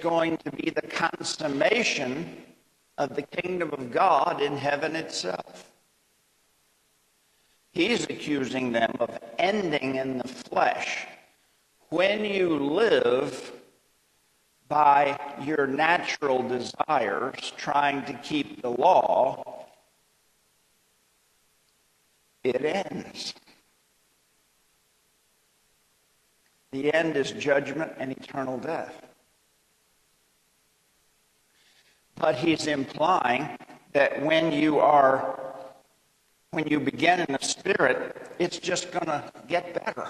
going to be the consummation of the kingdom of God in heaven itself. He's accusing them of ending in the flesh. When you live by your natural desires, trying to keep the law, it ends. The end is judgment and eternal death. But he's implying that when you are, when you begin in the Spirit, it's just going to get better.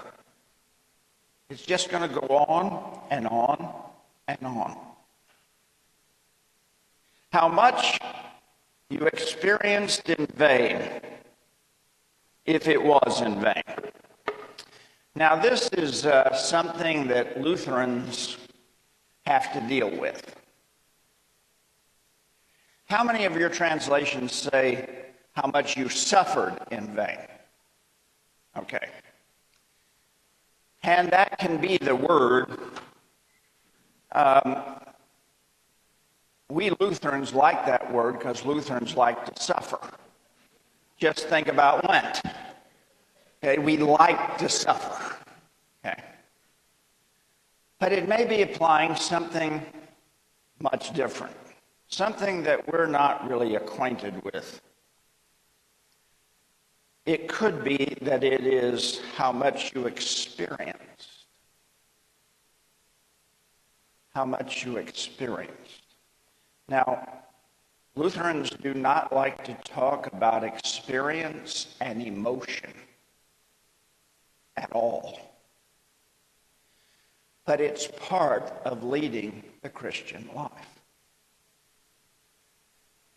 It's just going to go on and on and on. How much you experienced in vain, if it was in vain. Now, this is uh, something that Lutherans have to deal with. How many of your translations say how much you suffered in vain? Okay. And that can be the word. Um, we Lutherans like that word because Lutherans like to suffer. Just think about Lent. Okay, we like to suffer. Okay. But it may be applying something much different something that we're not really acquainted with. It could be that it is how much you experienced. How much you experienced. Now, Lutherans do not like to talk about experience and emotion at all. But it's part of leading the Christian life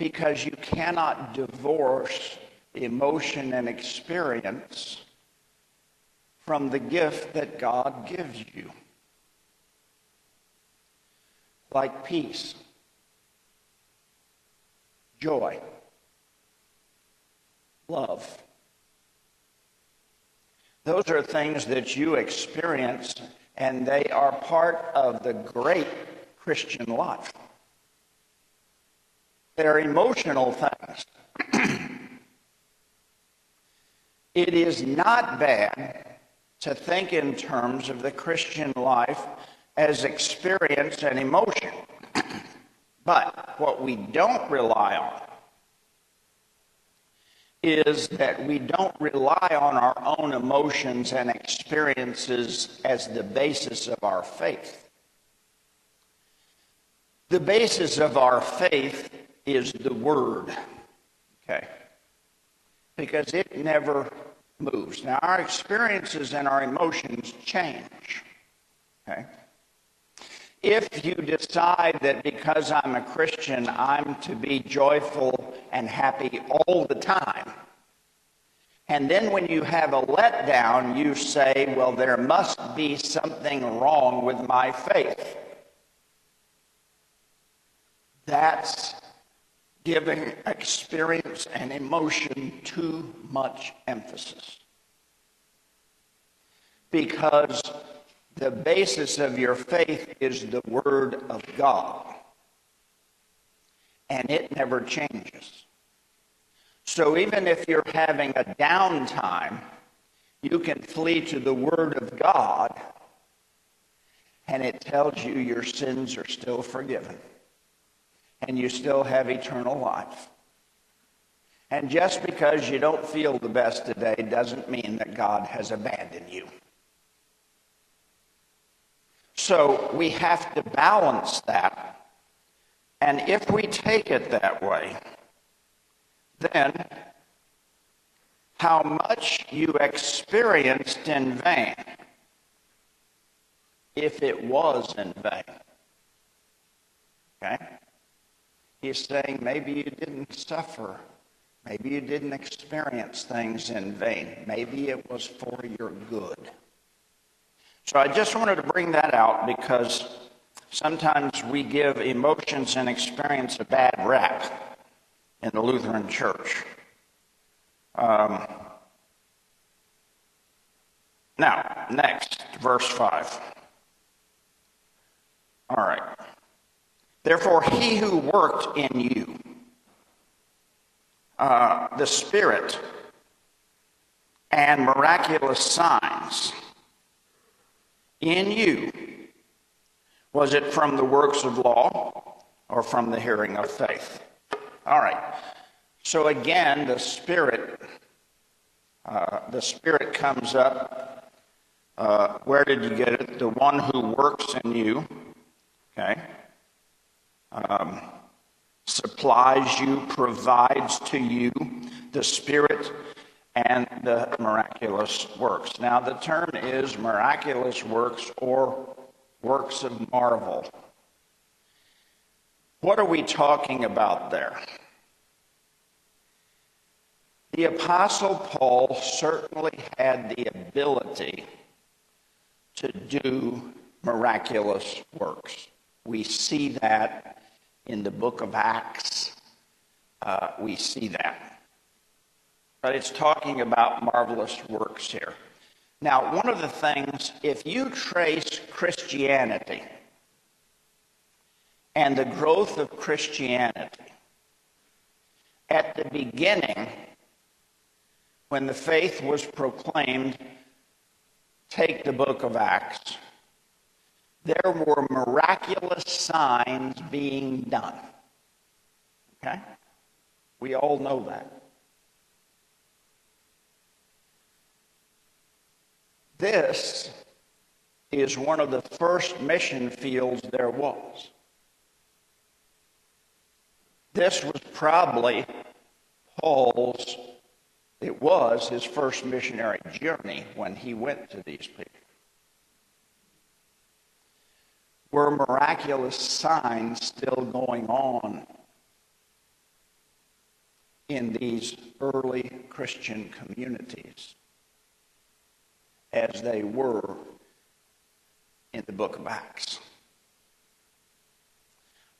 because you cannot divorce emotion and experience from the gift that God gives you. Like peace, joy, love. Those are things that you experience, and they are part of the great Christian life. They're emotional things. it is not bad to think in terms of the Christian life as experience and emotion. but what we don't rely on is that we don't rely on our own emotions and experiences as the basis of our faith. The basis of our faith is the Word. Okay? Because it never moves. Now, our experiences and our emotions change. Okay? If you decide that because I'm a Christian, I'm to be joyful and happy all the time, and then when you have a letdown, you say, well, there must be something wrong with my faith. That's giving experience and emotion too much emphasis. Because the basis of your faith is the Word of God, and it never changes. So even if you're having a downtime, you can flee to the Word of God, and it tells you your sins are still forgiven and you still have eternal life. And just because you don't feel the best today doesn't mean that God has abandoned you. So we have to balance that. And if we take it that way, then how much you experienced in vain, if it was in vain. Okay? He's saying maybe you didn't suffer. Maybe you didn't experience things in vain. Maybe it was for your good. So I just wanted to bring that out because sometimes we give emotions and experience a bad rap in the Lutheran Church. Um, now, next, verse 5. All right. Therefore, he who worked in you, uh, the Spirit, and miraculous signs in you, was it from the works of law or from the hearing of faith? All right. So again, the Spirit, uh, the Spirit comes up. Uh, where did you get it? The one who works in you. Okay um, supplies you, provides to you the Spirit and the miraculous works. Now, the term is miraculous works or works of marvel. What are we talking about there? The Apostle Paul certainly had the ability to do miraculous works. We see that in the book of Acts, uh, we see that. But it's talking about marvelous works here. Now, one of the things, if you trace Christianity and the growth of Christianity, at the beginning, when the faith was proclaimed, take the book of Acts there were miraculous signs being done. Okay? We all know that. This is one of the first mission fields there was. This was probably Paul's, it was his first missionary journey when he went to these people. Were miraculous signs still going on in these early Christian communities as they were in the book of Acts.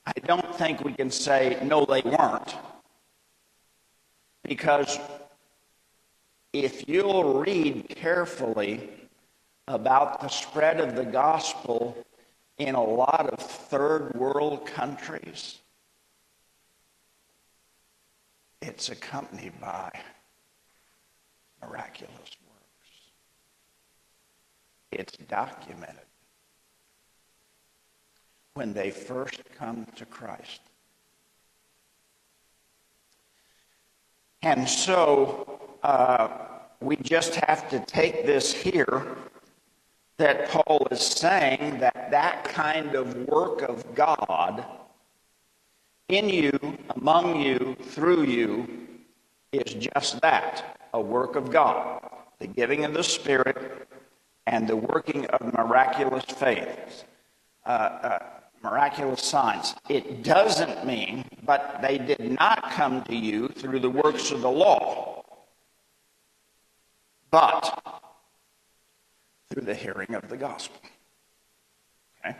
I don't think we can say, no, they weren't. Because if you'll read carefully about the spread of the gospel in a lot of third world countries, it's accompanied by miraculous works. It's documented when they first come to Christ. And so uh, we just have to take this here that Paul is saying that that kind of work of God in you, among you, through you, is just that a work of God. The giving of the Spirit and the working of miraculous faith, uh, uh, miraculous signs. It doesn't mean, but they did not come to you through the works of the law, but through the hearing of the gospel. Okay?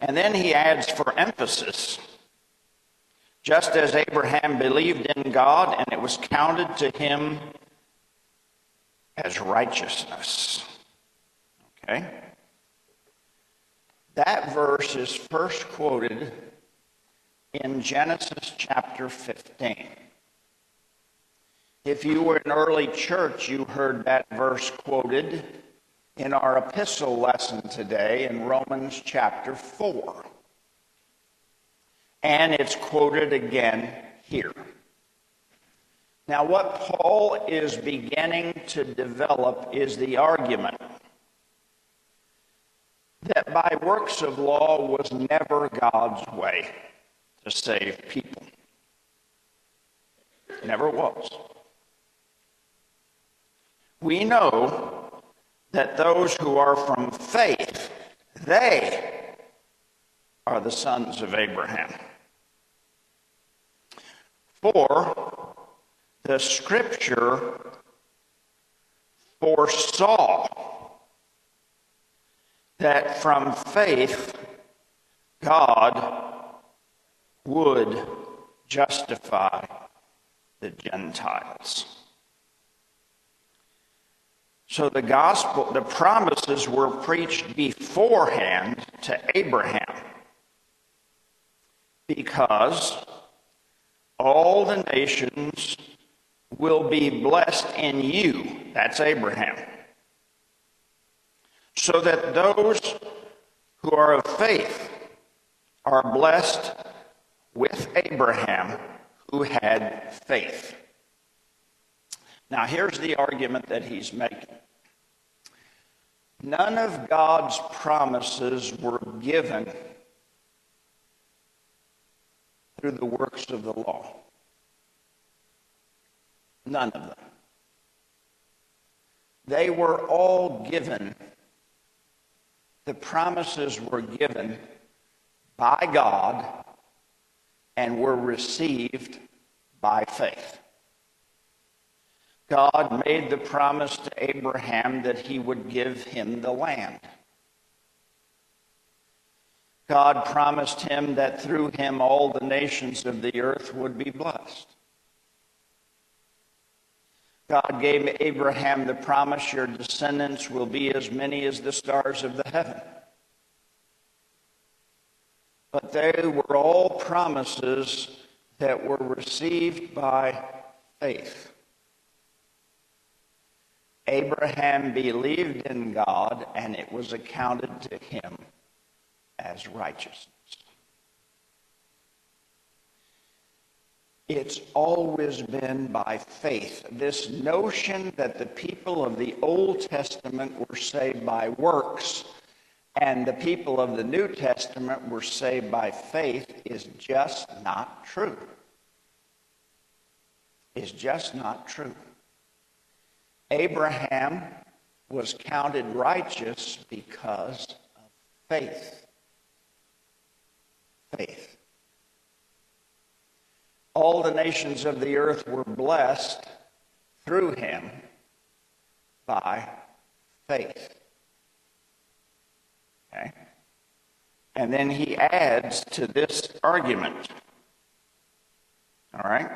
And then he adds for emphasis, just as Abraham believed in God and it was counted to him as righteousness. Okay? That verse is first quoted in Genesis chapter 15. If you were in early church, you heard that verse quoted in our epistle lesson today in Romans chapter 4. And it's quoted again here. Now, what Paul is beginning to develop is the argument that by works of law was never God's way to save people. Never was we know that those who are from faith, they are the sons of Abraham. For the scripture foresaw that from faith God would justify the Gentiles. So the gospel, the promises were preached beforehand to Abraham because all the nations will be blessed in you. That's Abraham. So that those who are of faith are blessed with Abraham who had faith. Now, here's the argument that he's making. None of God's promises were given through the works of the law. None of them. They were all given, the promises were given by God and were received by faith. God made the promise to Abraham that he would give him the land. God promised him that through him all the nations of the earth would be blessed. God gave Abraham the promise your descendants will be as many as the stars of the heaven. But they were all promises that were received by faith. Abraham believed in God, and it was accounted to him as righteousness. It's always been by faith. This notion that the people of the Old Testament were saved by works and the people of the New Testament were saved by faith is just not true. Is just not true. Abraham was counted righteous because of faith. Faith. All the nations of the earth were blessed through him by faith. Okay? And then he adds to this argument. All right?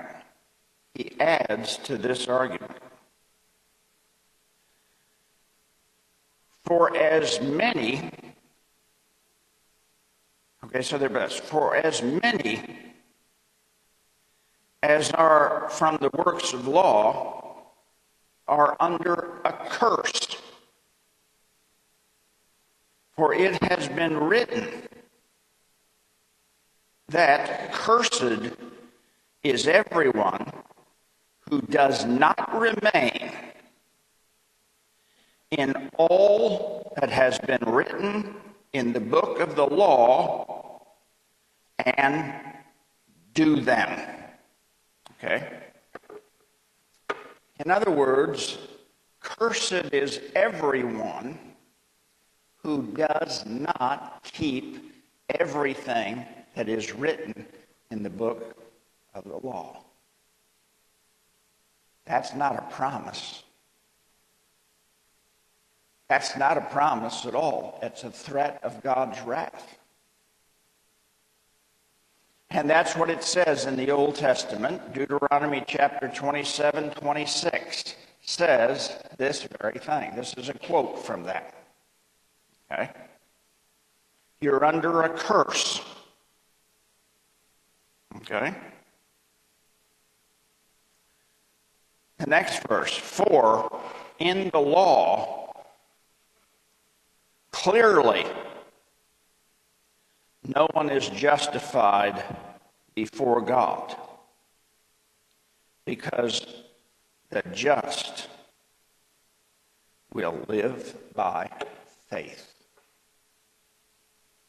He adds to this argument. For as many, okay, so they're best. For as many as are from the works of law are under a curse. For it has been written that cursed is everyone who does not remain in all that has been written in the book of the law and do them. Okay? In other words, cursed is everyone who does not keep everything that is written in the book of the law. That's not a promise. That's not a promise at all. It's a threat of God's wrath. And that's what it says in the Old Testament. Deuteronomy chapter 27, 26 says this very thing. This is a quote from that. Okay? You're under a curse. Okay? The next verse, for in the law, clearly, no one is justified before God because the just will live by faith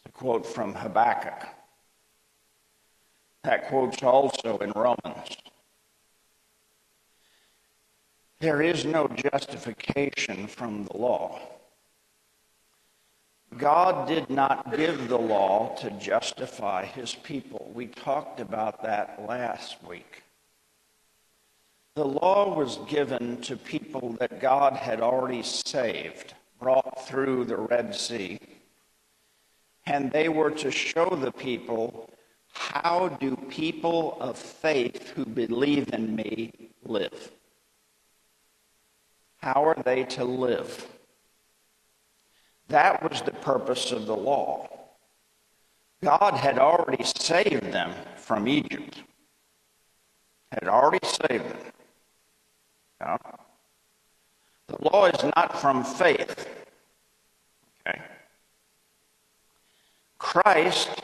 A quote from Habakkuk. That quote's also in Romans. There is no justification from the law. God did not give the law to justify his people. We talked about that last week. The law was given to people that God had already saved, brought through the Red Sea and they were to show the people how do people of faith who believe in me live? How are they to live? That was the purpose of the law. God had already saved them from Egypt, had already saved them. Yeah. The law is not from faith. Okay. Christ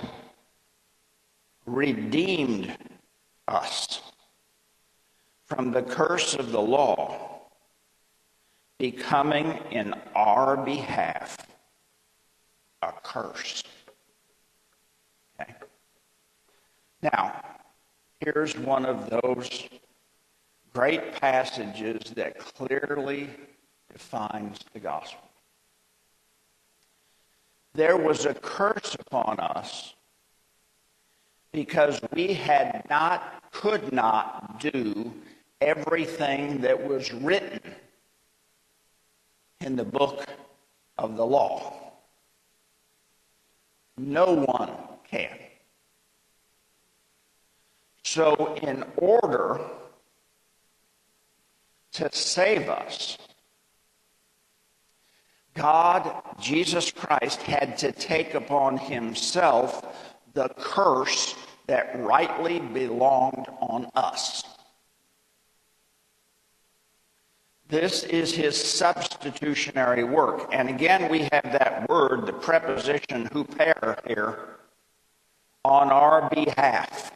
redeemed us from the curse of the law, becoming in our behalf a curse. Okay? Now, here's one of those great passages that clearly defines the gospel. There was a curse upon us because we had not, could not do everything that was written in the book of the law. No one can. So, in order to save us, God, Jesus Christ, had to take upon himself the curse that rightly belonged on us. This is his substitutionary work. And again, we have that word, the preposition huper here, on our behalf,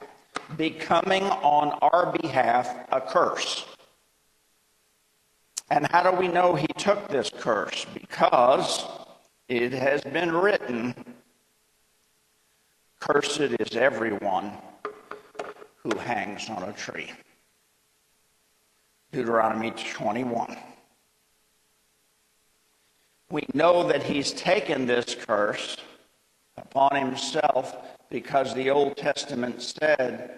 becoming on our behalf a curse. And how do we know he took this curse? Because it has been written, Cursed is everyone who hangs on a tree. Deuteronomy 21. We know that he's taken this curse upon himself because the Old Testament said,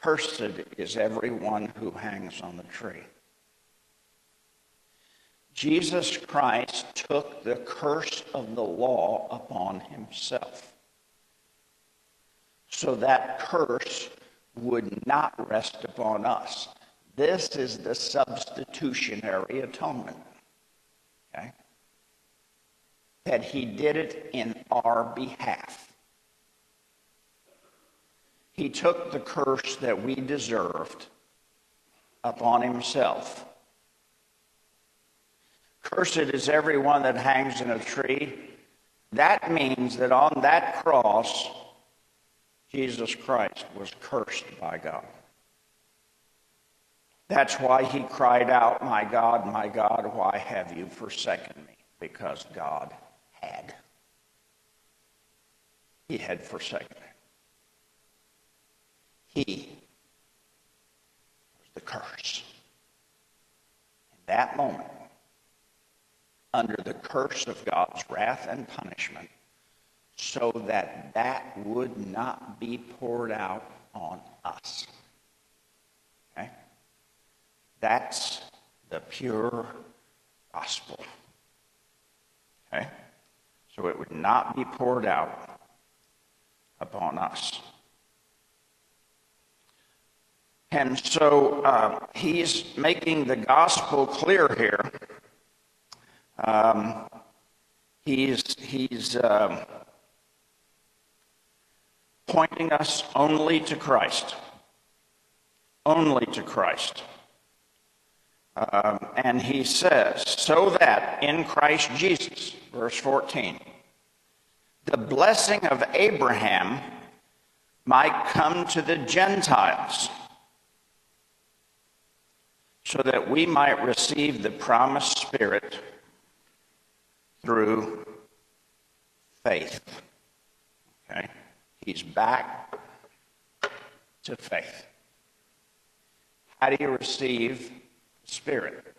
Cursed is everyone who hangs on the tree. Jesus Christ took the curse of the law upon himself. So that curse would not rest upon us. This is the substitutionary atonement. Okay? That he did it in our behalf. He took the curse that we deserved upon himself. Cursed is everyone that hangs in a tree. That means that on that cross, Jesus Christ was cursed by God. That's why he cried out, My God, my God, why have you forsaken me? Because God had. He had forsaken him. He was the curse. In that moment, under the curse of God's wrath and punishment, so that that would not be poured out on us. Okay? That's the pure gospel. Okay? So it would not be poured out upon us. And so uh, he's making the gospel clear here. Um, he's he's um, pointing us only to Christ. Only to Christ. Um, and he says, so that in Christ Jesus, verse 14, the blessing of Abraham might come to the Gentiles, so that we might receive the promised Spirit through faith. Okay? He's back to faith. How do you receive the Spirit?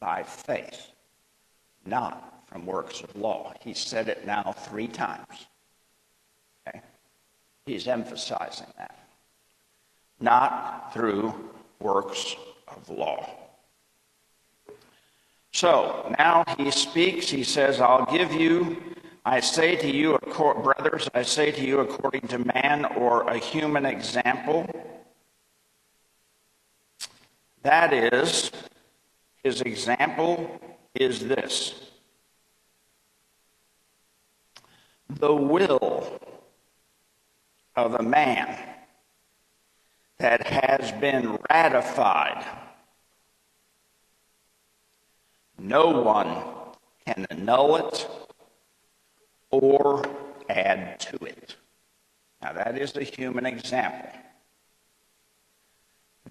By faith, not from works of law. He said it now three times. Okay? He's emphasizing that. Not through works of law. So now he speaks. He says, I'll give you I say to you, brothers, I say to you according to man or a human example. That is, His example is this the will of a man that has been ratified. No one can annul it or add to it. Now, that is a human example.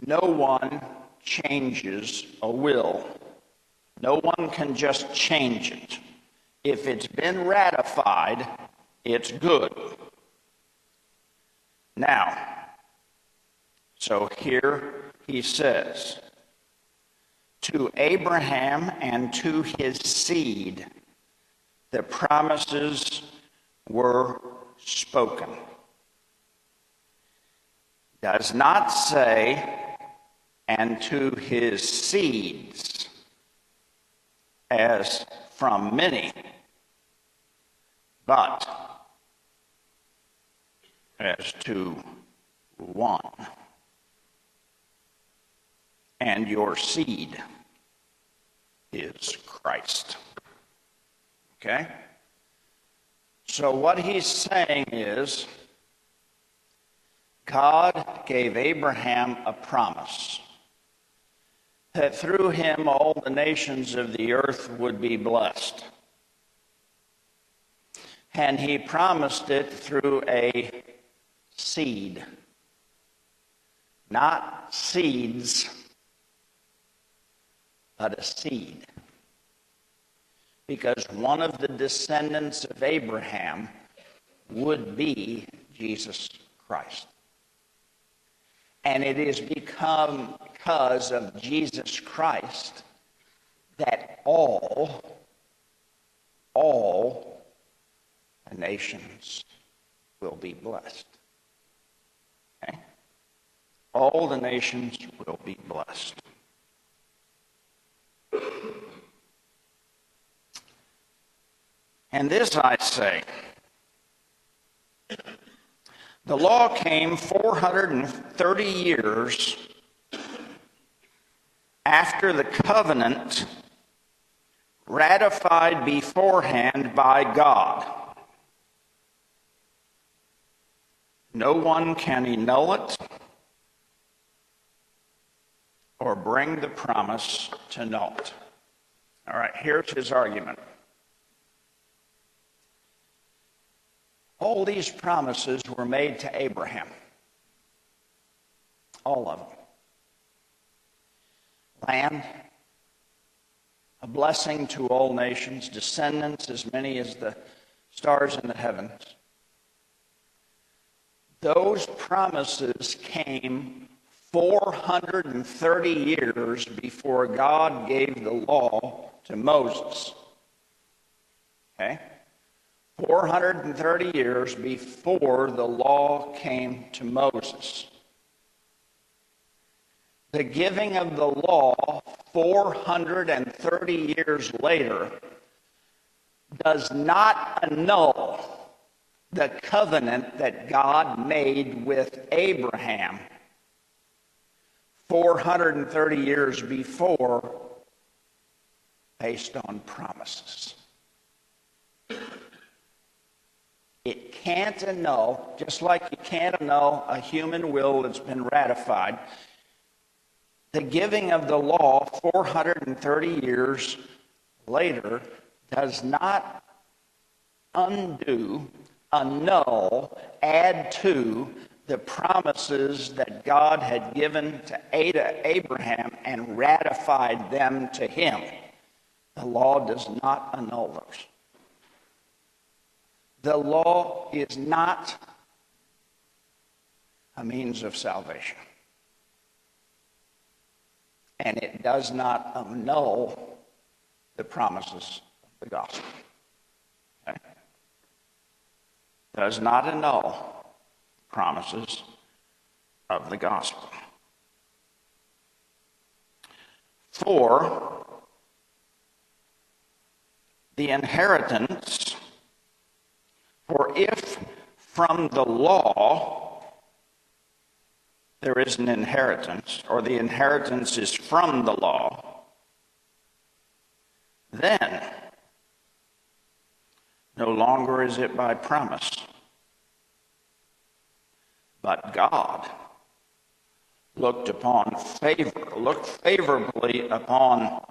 No one changes a will, no one can just change it. If it's been ratified, it's good. Now, so here he says, to Abraham and to his seed, the promises were spoken. Does not say, and to his seeds, as from many, but as to one. And your seed is Christ. Okay? So, what he's saying is God gave Abraham a promise that through him all the nations of the earth would be blessed. And he promised it through a seed, not seeds, but a seed. Because one of the descendants of Abraham would be Jesus Christ. And it is become because of Jesus Christ that all, all the nations will be blessed. Okay? All the nations will be blessed. And this I say the law came 430 years after the covenant ratified beforehand by God. No one can annul it or bring the promise to naught. All right, here's his argument. All these promises were made to Abraham. All of them. Land, a blessing to all nations, descendants as many as the stars in the heavens. Those promises came 430 years before God gave the law to Moses. Okay? 430 years before the law came to Moses. The giving of the law 430 years later does not annul the covenant that God made with Abraham 430 years before based on promises. It can't annul, just like you can't annul a human will that's been ratified. The giving of the law 430 years later does not undo, annul, add to the promises that God had given to Ada, Abraham and ratified them to him. The law does not annul those. The law is not a means of salvation. And it does not annul the promises of the gospel. Okay? Does not annul promises of the gospel. For the inheritance for if from the law there is an inheritance, or the inheritance is from the law, Then, no longer is it by promise, but God looked upon favor, looked favorably upon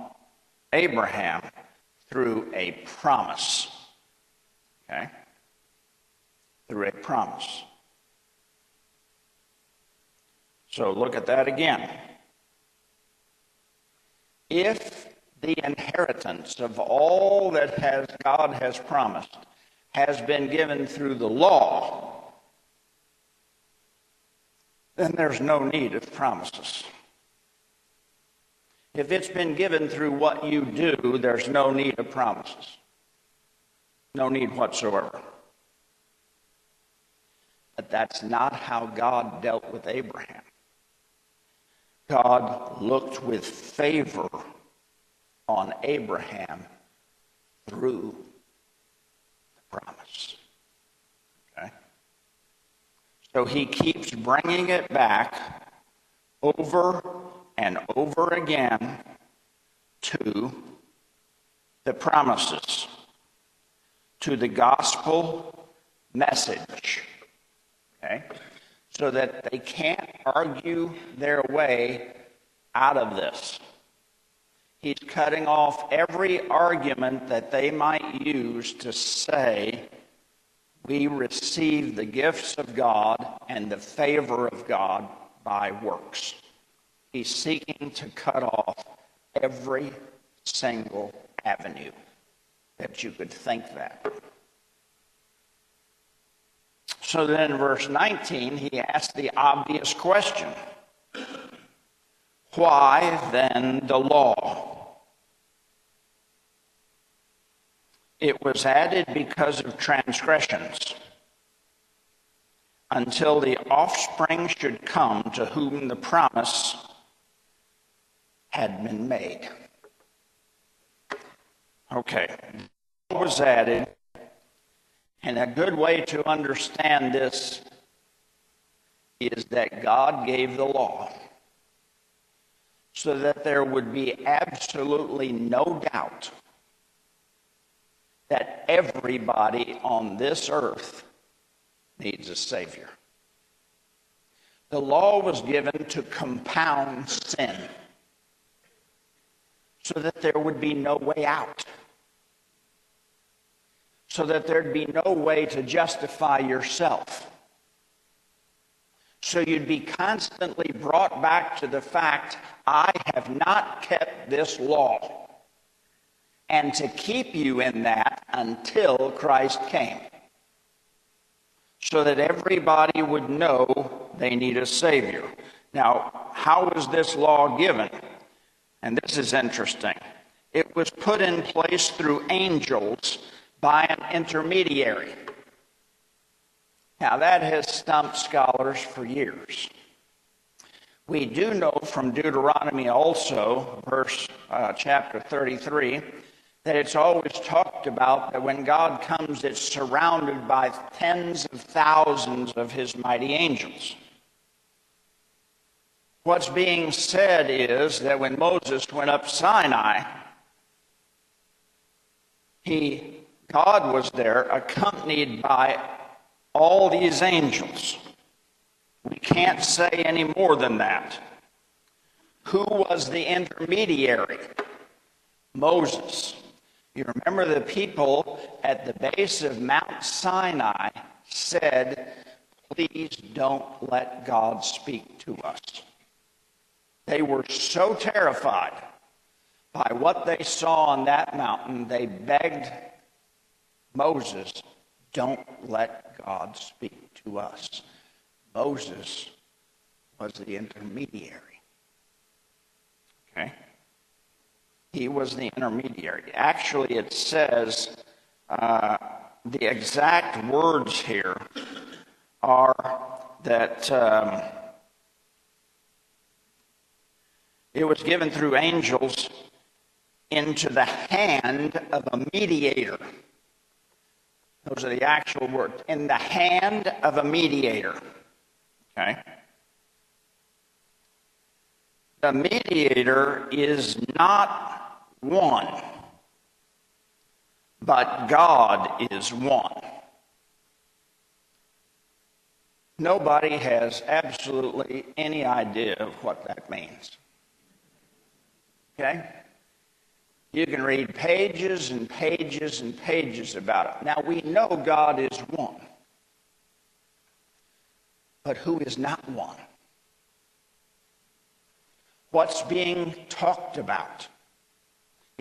Abraham through a promise. Okay? Through a promise. So look at that again. If the inheritance of all that has God has promised has been given through the law, then there's no need of promises. If it's been given through what you do, there's no need of promises. No need whatsoever. But that's not how God dealt with Abraham. God looked with favor on Abraham through the promise. Okay? So he keeps bringing it back over and over again to the promises, to the gospel message. Okay? So that they can't argue their way out of this. He's cutting off every argument that they might use to say, we receive the gifts of God and the favor of God by works. He's seeking to cut off every single avenue that you could think that. So then in verse 19, he asks the obvious question Why then the law? It was added because of transgressions, until the offspring should come to whom the promise had been made. Okay, what was added, and a good way to understand this is that God gave the law so that there would be absolutely no doubt that everybody on this earth needs a Savior. The law was given to compound sin so that there would be no way out, so that there'd be no way to justify yourself. So you'd be constantly brought back to the fact, I have not kept this law and to keep you in that until Christ came. So that everybody would know they need a Savior. Now, how was this law given? And this is interesting. It was put in place through angels by an intermediary. Now, that has stumped scholars for years. We do know from Deuteronomy also, verse uh, chapter 33, that it's always talked about that when God comes, it's surrounded by tens of thousands of his mighty angels. What's being said is that when Moses went up Sinai, he, God was there accompanied by all these angels. We can't say any more than that. Who was the intermediary? Moses. You remember the people at the base of Mount Sinai said, Please don't let God speak to us. They were so terrified by what they saw on that mountain, they begged Moses, Don't let God speak to us. Moses was the intermediary. Okay? He was the intermediary. Actually, it says uh, the exact words here are that um, it was given through angels into the hand of a mediator. Those are the actual words. In the hand of a mediator. Okay? The mediator is not one. but God is one. Nobody has absolutely any idea of what that means. Okay? You can read pages and pages and pages about it. Now, we know God is one. But who is not one? What's being talked about?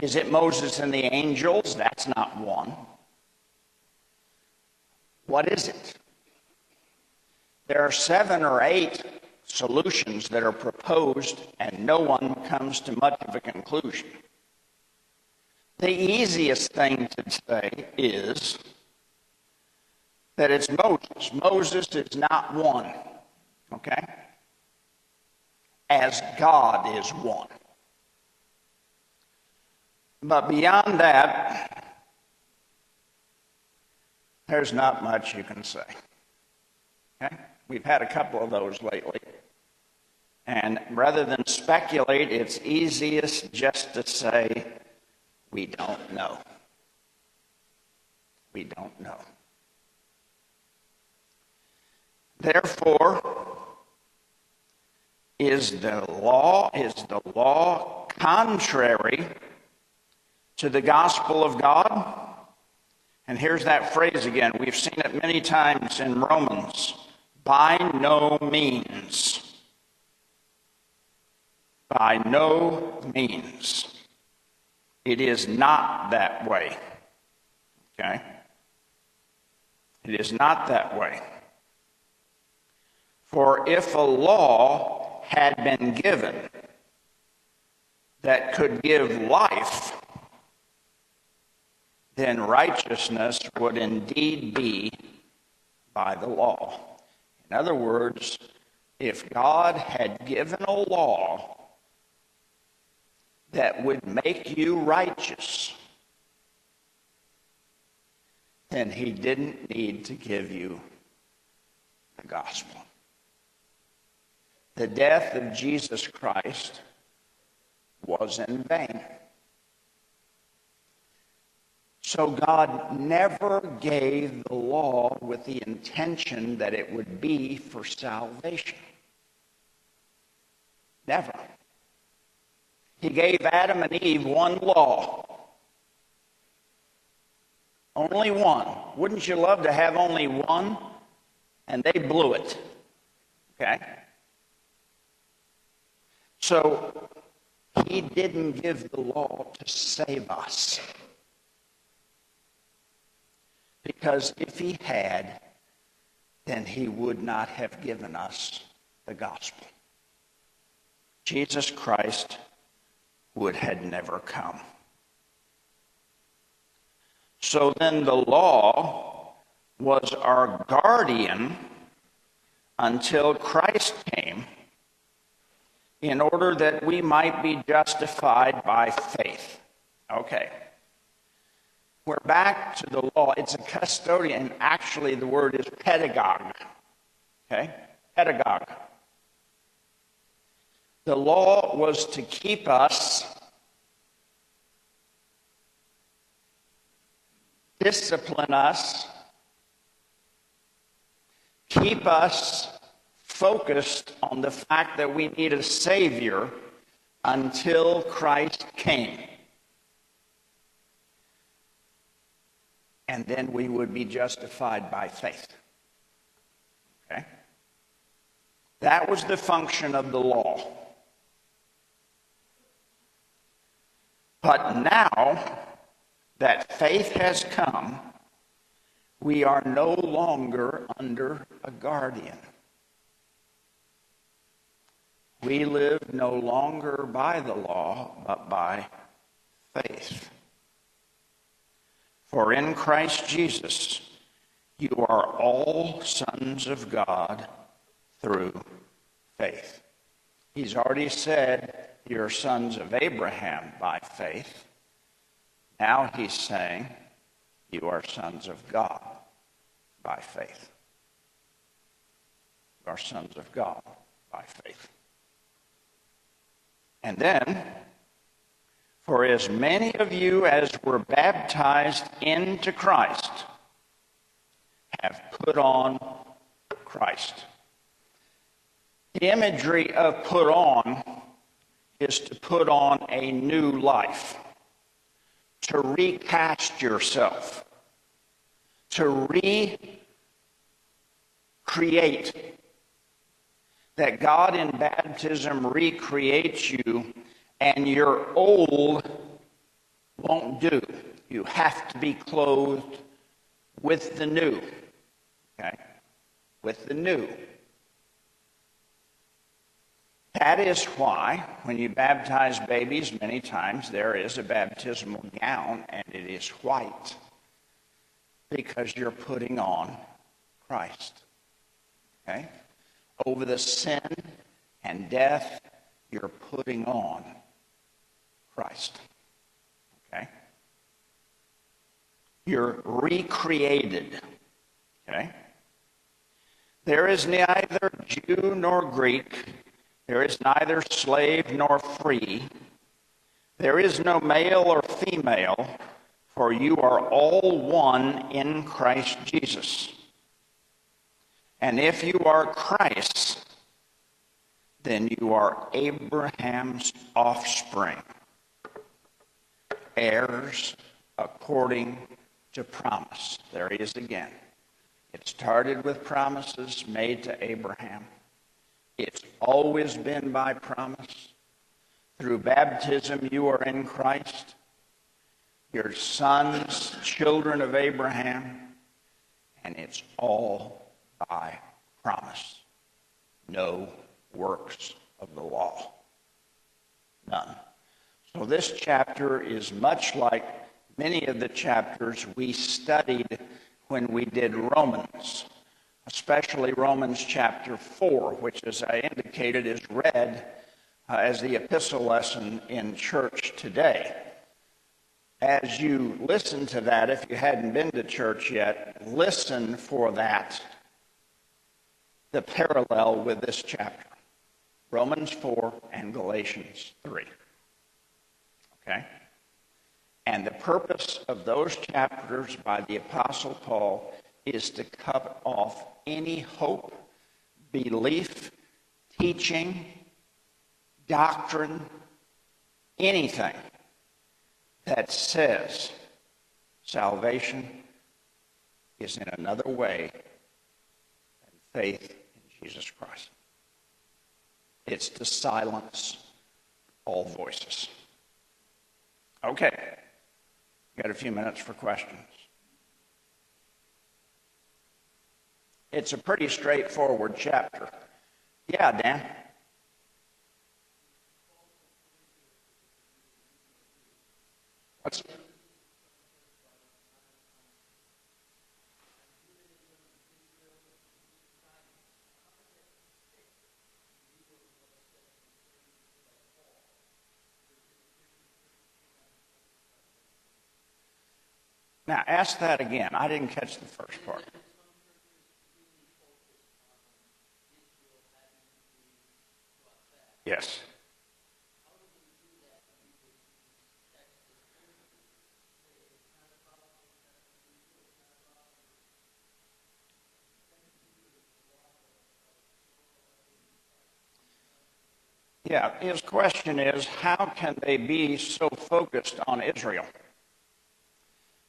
Is it Moses and the angels? That's not one. What is it? There are seven or eight solutions that are proposed, and no one comes to much of a conclusion. The easiest thing to say is that it's Moses. Moses is not one, okay? As God is one. But beyond that, there's not much you can say. Okay? We've had a couple of those lately. And rather than speculate, it's easiest just to say, we don't know. We don't know. Therefore, is the law is the law contrary to the gospel of God? And here's that phrase again. We've seen it many times in Romans. By no means. By no means. It is not that way. Okay? It is not that way. For if a law had been given that could give life, then righteousness would indeed be by the law. In other words, if God had given a law that would make you righteous, then he didn't need to give you the gospel. The death of Jesus Christ was in vain. So God never gave the law with the intention that it would be for salvation. Never. He gave Adam and Eve one law. Only one. Wouldn't you love to have only one? And they blew it. Okay? So, he didn't give the law to save us. Because if he had, then he would not have given us the gospel. Jesus Christ would had never come. So then the law was our guardian until Christ came in order that we might be justified by faith. Okay. We're back to the law. It's a custodian. Actually, the word is pedagogue. Okay? Pedagogue. The law was to keep us discipline us, keep us focused on the fact that we need a Savior until Christ came. and then we would be justified by faith. Okay? That was the function of the law. But now that faith has come, we are no longer under a guardian. We live no longer by the law, but by faith. For in Christ Jesus, you are all sons of God through faith. He's already said you're sons of Abraham by faith. Now he's saying you are sons of God by faith. You are sons of God by faith. And then, For as many of you as were baptized into Christ have put on Christ. The imagery of put on is to put on a new life, to recast yourself, to recreate. That God in baptism recreates you, and your old won't do. You have to be clothed with the new. Okay? With the new. That is why, when you baptize babies, many times there is a baptismal gown and it is white because you're putting on Christ. Okay? Over the sin and death, you're putting on Christ. Okay? You're recreated. Okay? There is neither Jew nor Greek there is neither slave nor free. There is no male or female, for you are all one in Christ Jesus. And if you are Christ's, then you are Abraham's offspring, heirs according to promise. There he is again. It started with promises made to Abraham. It's always been by promise. Through baptism, you are in Christ. Your sons, children of Abraham, and it's all by promise. No works of the law. None. So this chapter is much like many of the chapters we studied when we did Romans especially Romans chapter 4, which, as I indicated, is read uh, as the epistle lesson in church today. As you listen to that, if you hadn't been to church yet, listen for that, the parallel with this chapter Romans 4 and Galatians 3. Okay? And the purpose of those chapters by the Apostle Paul is to cut off any hope, belief, teaching, doctrine, anything that says salvation is in another way than faith in Jesus Christ. It's to silence all voices. Okay. Got a few minutes for questions. It's a pretty straightforward chapter. Yeah, Dan. What's Now, ask that again. I didn't catch the first part. Yes. Yeah, his question is how can they be so focused on Israel?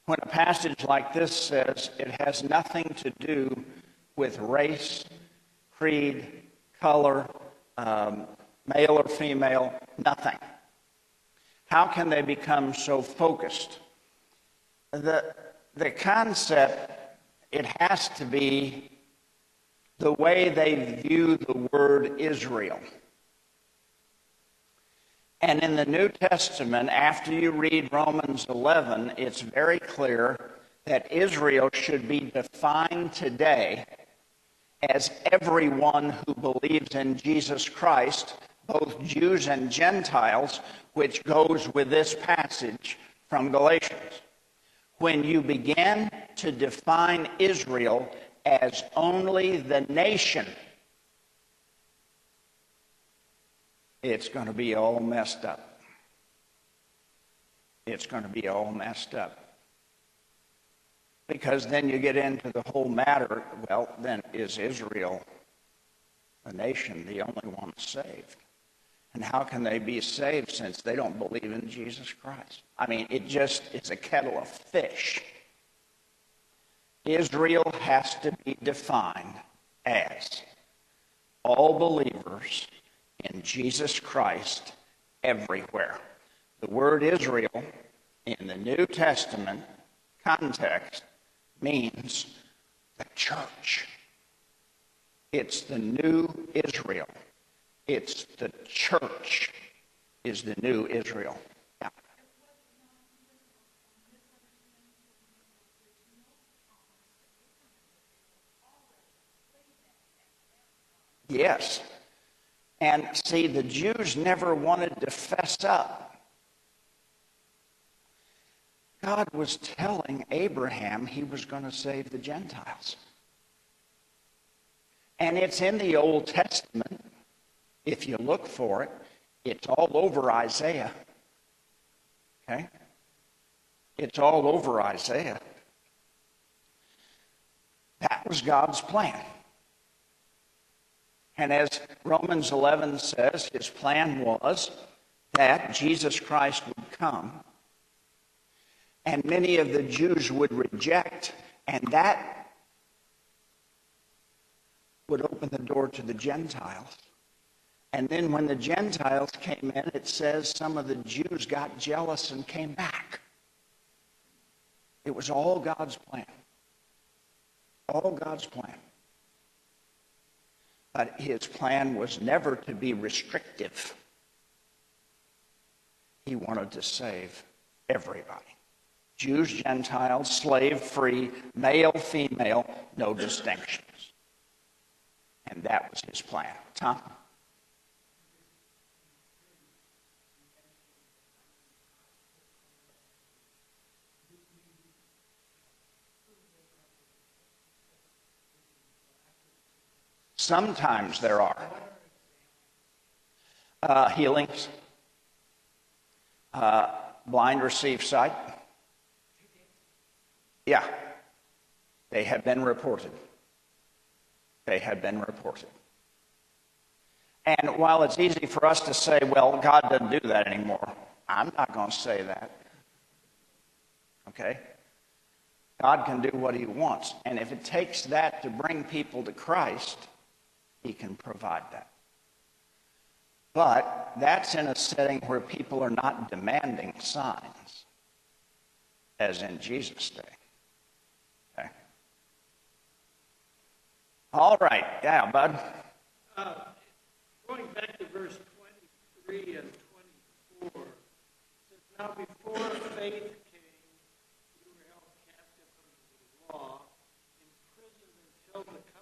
When a passage like this says it has nothing to do with race, creed, color, um, male or female, nothing. How can they become so focused? The, the concept, it has to be the way they view the word Israel. And in the New Testament, after you read Romans 11, it's very clear that Israel should be defined today as everyone who believes in Jesus Christ both Jews and Gentiles, which goes with this passage from Galatians. When you begin to define Israel as only the nation, it's going to be all messed up. it's going to be all messed up. Because then you get into the whole matter well, then is Israel, a nation, the only one saved? And how can they be saved since they don't believe in Jesus Christ? I mean, it just is a kettle of fish. Israel has to be defined as all believers in Jesus Christ everywhere. The word Israel in the New Testament context means the church. It's the new Israel. It's the church is the new Israel. Yeah. Yes. And see, the Jews never wanted to fess up. God was telling Abraham he was going to save the Gentiles. And it's in the Old Testament. If you look for it, it's all over Isaiah. Okay? It's all over Isaiah. That was God's plan. And as Romans 11 says, his plan was that Jesus Christ would come and many of the Jews would reject, and that would open the door to the Gentiles. And then when the Gentiles came in, it says some of the Jews got jealous and came back. It was all God's plan. All God's plan. But his plan was never to be restrictive. He wanted to save everybody. Jews, Gentiles, slave, free, male, female, no distinctions. And that was his plan. Tom? Sometimes there are. Uh, healings. Uh, blind receive sight. Yeah. They have been reported. They have been reported. And while it's easy for us to say, well, God doesn't do that anymore, I'm not going to say that. Okay? God can do what he wants. And if it takes that to bring people to Christ, he can provide that. But that's in a setting where people are not demanding signs, as in Jesus' day. Okay. All right. Yeah, bud. Uh, going back to verse 23 and 24, says, Now before faith came, you were held captive under the law, imprisoned until the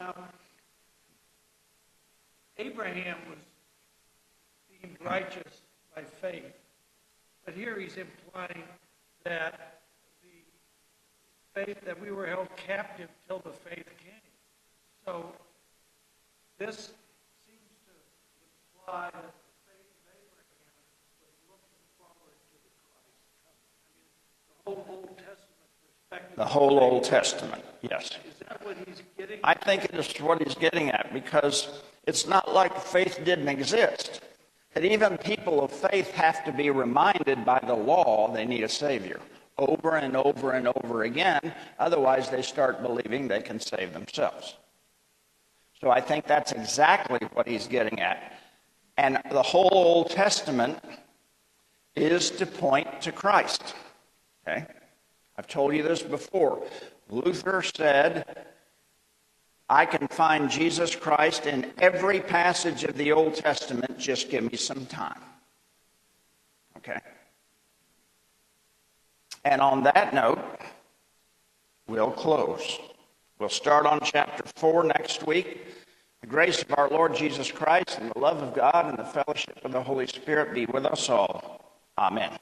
now, Abraham was deemed righteous by faith, but here he's implying that the faith that we were held captive till the faith came. So this seems to imply that the faith of Abraham was looking forward to the Christ coming. I mean, the whole Old Testament perspective. The whole Old Testament, yes. Is that what he's getting? I think it is what he's getting at because it's not like faith didn't exist. That even people of faith have to be reminded by the law they need a Savior over and over and over again. Otherwise, they start believing they can save themselves. So I think that's exactly what he's getting at. And the whole Old Testament is to point to Christ. Okay? I've told you this before. Luther said I can find Jesus Christ in every passage of the Old Testament. Just give me some time. Okay? And on that note, we'll close. We'll start on chapter 4 next week. The grace of our Lord Jesus Christ and the love of God and the fellowship of the Holy Spirit be with us all. Amen.